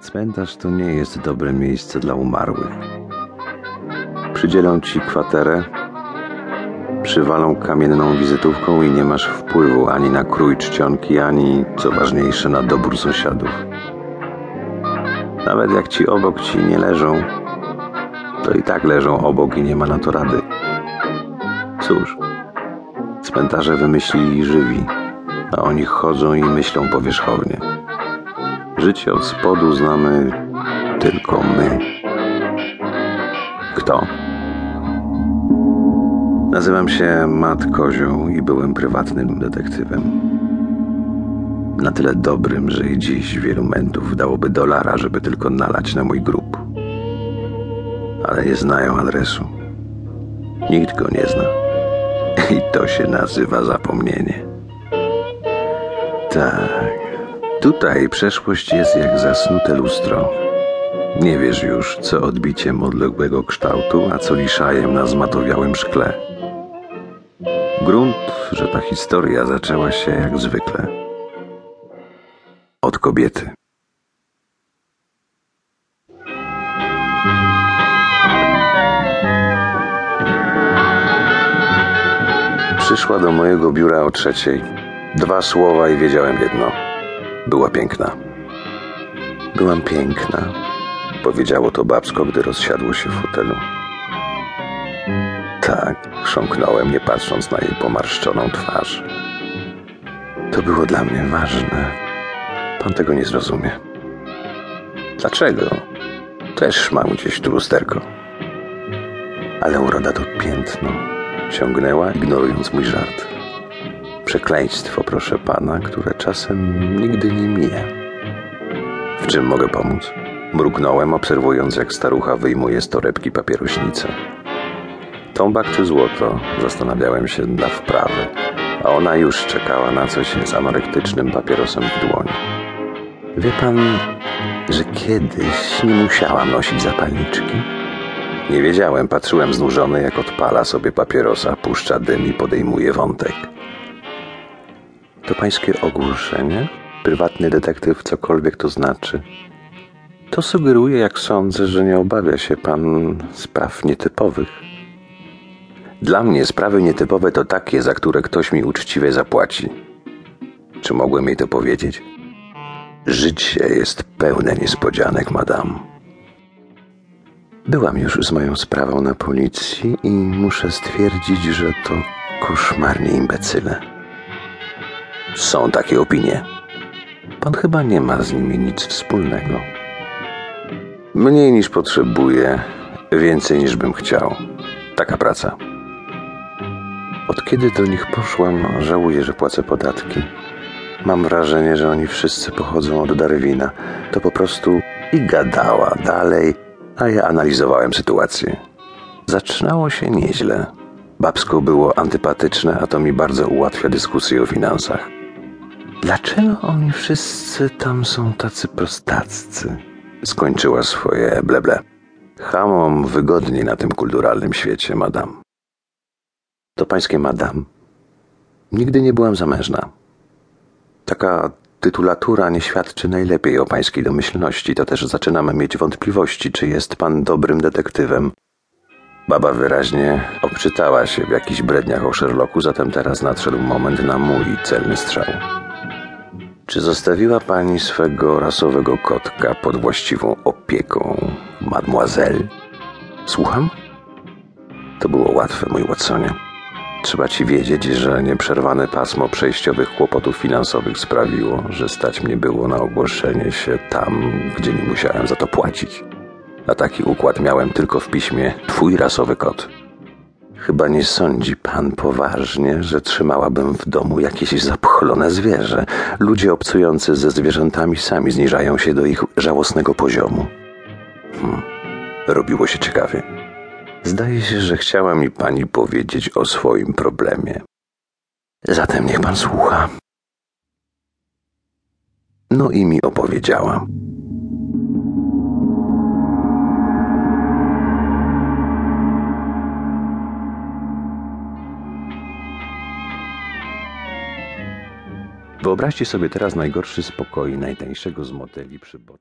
Cmentarz to nie jest dobre miejsce dla umarłych. Przydzielą ci kwaterę, przywalą kamienną wizytówką i nie masz wpływu ani na krój czcionki, ani, co ważniejsze, na dobór sąsiadów. Nawet jak ci obok ci nie leżą, to i tak leżą obok i nie ma na to rady. Cóż, cmentarze wymyślili żywi, a oni chodzą i myślą powierzchownie. Życie od spodu znamy tylko my. Kto? Nazywam się Matt Kozioł i byłem prywatnym detektywem. Na tyle dobrym, że i dziś wielu mentów dałoby dolara, żeby tylko nalać na mój grób. Ale nie znają adresu. Nikt go nie zna. I to się nazywa zapomnienie. Tak. Tutaj przeszłość jest jak zasnute lustro. Nie wiesz już, co odbiciem odległego kształtu, a co liszajem na zmatowiałym szkle. Grunt, że ta historia zaczęła się jak zwykle. Od kobiety. Przyszła do mojego biura o trzeciej. Dwa słowa i wiedziałem jedno. Była piękna. Byłam piękna, powiedziało to babsko, gdy rozsiadło się w fotelu. Tak, chrząknąłem, nie patrząc na jej pomarszczoną twarz. To było dla mnie ważne. Pan tego nie zrozumie. Dlaczego? Też mam gdzieś tu lusterko. Ale uroda to piętno. Ciągnęła, ignorując mój żart. Przekleństwo, proszę pana, które czasem nigdy nie mija. W czym mogę pomóc? Mruknąłem, obserwując, jak starucha wyjmuje z torebki papierośnicę. Tombak czy złoto? Zastanawiałem się dla wprawy, a ona już czekała na coś z anorektycznym papierosem w dłoni. Wie pan, że kiedyś nie musiałam nosić zapalniczki? Nie wiedziałem, patrzyłem znużony, jak odpala sobie papierosa, puszcza dym i podejmuje wątek. To pańskie ogłoszenie? Prywatny detektyw, cokolwiek to znaczy. To sugeruje, jak sądzę, że nie obawia się pan spraw nietypowych. Dla mnie sprawy nietypowe to takie, za które ktoś mi uczciwie zapłaci. Czy mogłem jej to powiedzieć? Życie jest pełne niespodzianek, madam. Byłam już z moją sprawą na policji i muszę stwierdzić, że to koszmarnie imbecyle. Są takie opinie. Pan chyba nie ma z nimi nic wspólnego. Mniej niż potrzebuję, więcej niż bym chciał. Taka praca. Od kiedy do nich poszłam, żałuję, że płacę podatki. Mam wrażenie, że oni wszyscy pochodzą od Darwina. To po prostu i gadała dalej, a ja analizowałem sytuację. Zaczynało się nieźle. Babsko było antypatyczne, a to mi bardzo ułatwia dyskusję o finansach. Dlaczego oni wszyscy tam są tacy prostaccy? Skończyła swoje bleble. Hamom wygodniej na tym kulturalnym świecie, madam. To pańskie madam. Nigdy nie byłam zamężna. Taka tytulatura nie świadczy najlepiej o pańskiej domyślności. To też zaczynamy mieć wątpliwości, czy jest pan dobrym detektywem. Baba wyraźnie obczytała się w jakichś bredniach o Sherlocku, zatem teraz nadszedł moment na mój celny strzał. Czy zostawiła pani swego rasowego kotka pod właściwą opieką, mademoiselle? Słucham? To było łatwe, mój Watsonie. Trzeba ci wiedzieć, że nieprzerwane pasmo przejściowych kłopotów finansowych sprawiło, że stać mnie było na ogłoszenie się tam, gdzie nie musiałem za to płacić. A taki układ miałem tylko w piśmie Twój rasowy kot. Chyba nie sądzi pan poważnie, że trzymałabym w domu jakieś zapchlone zwierzę. Ludzie obcujący ze zwierzętami sami zniżają się do ich żałosnego poziomu. Hmm. Robiło się ciekawie. Zdaje się, że chciała mi pani powiedzieć o swoim problemie. Zatem niech pan słucha. No i mi opowiedziała. Wyobraźcie sobie teraz najgorszy spokój najtańszego z moteli przy.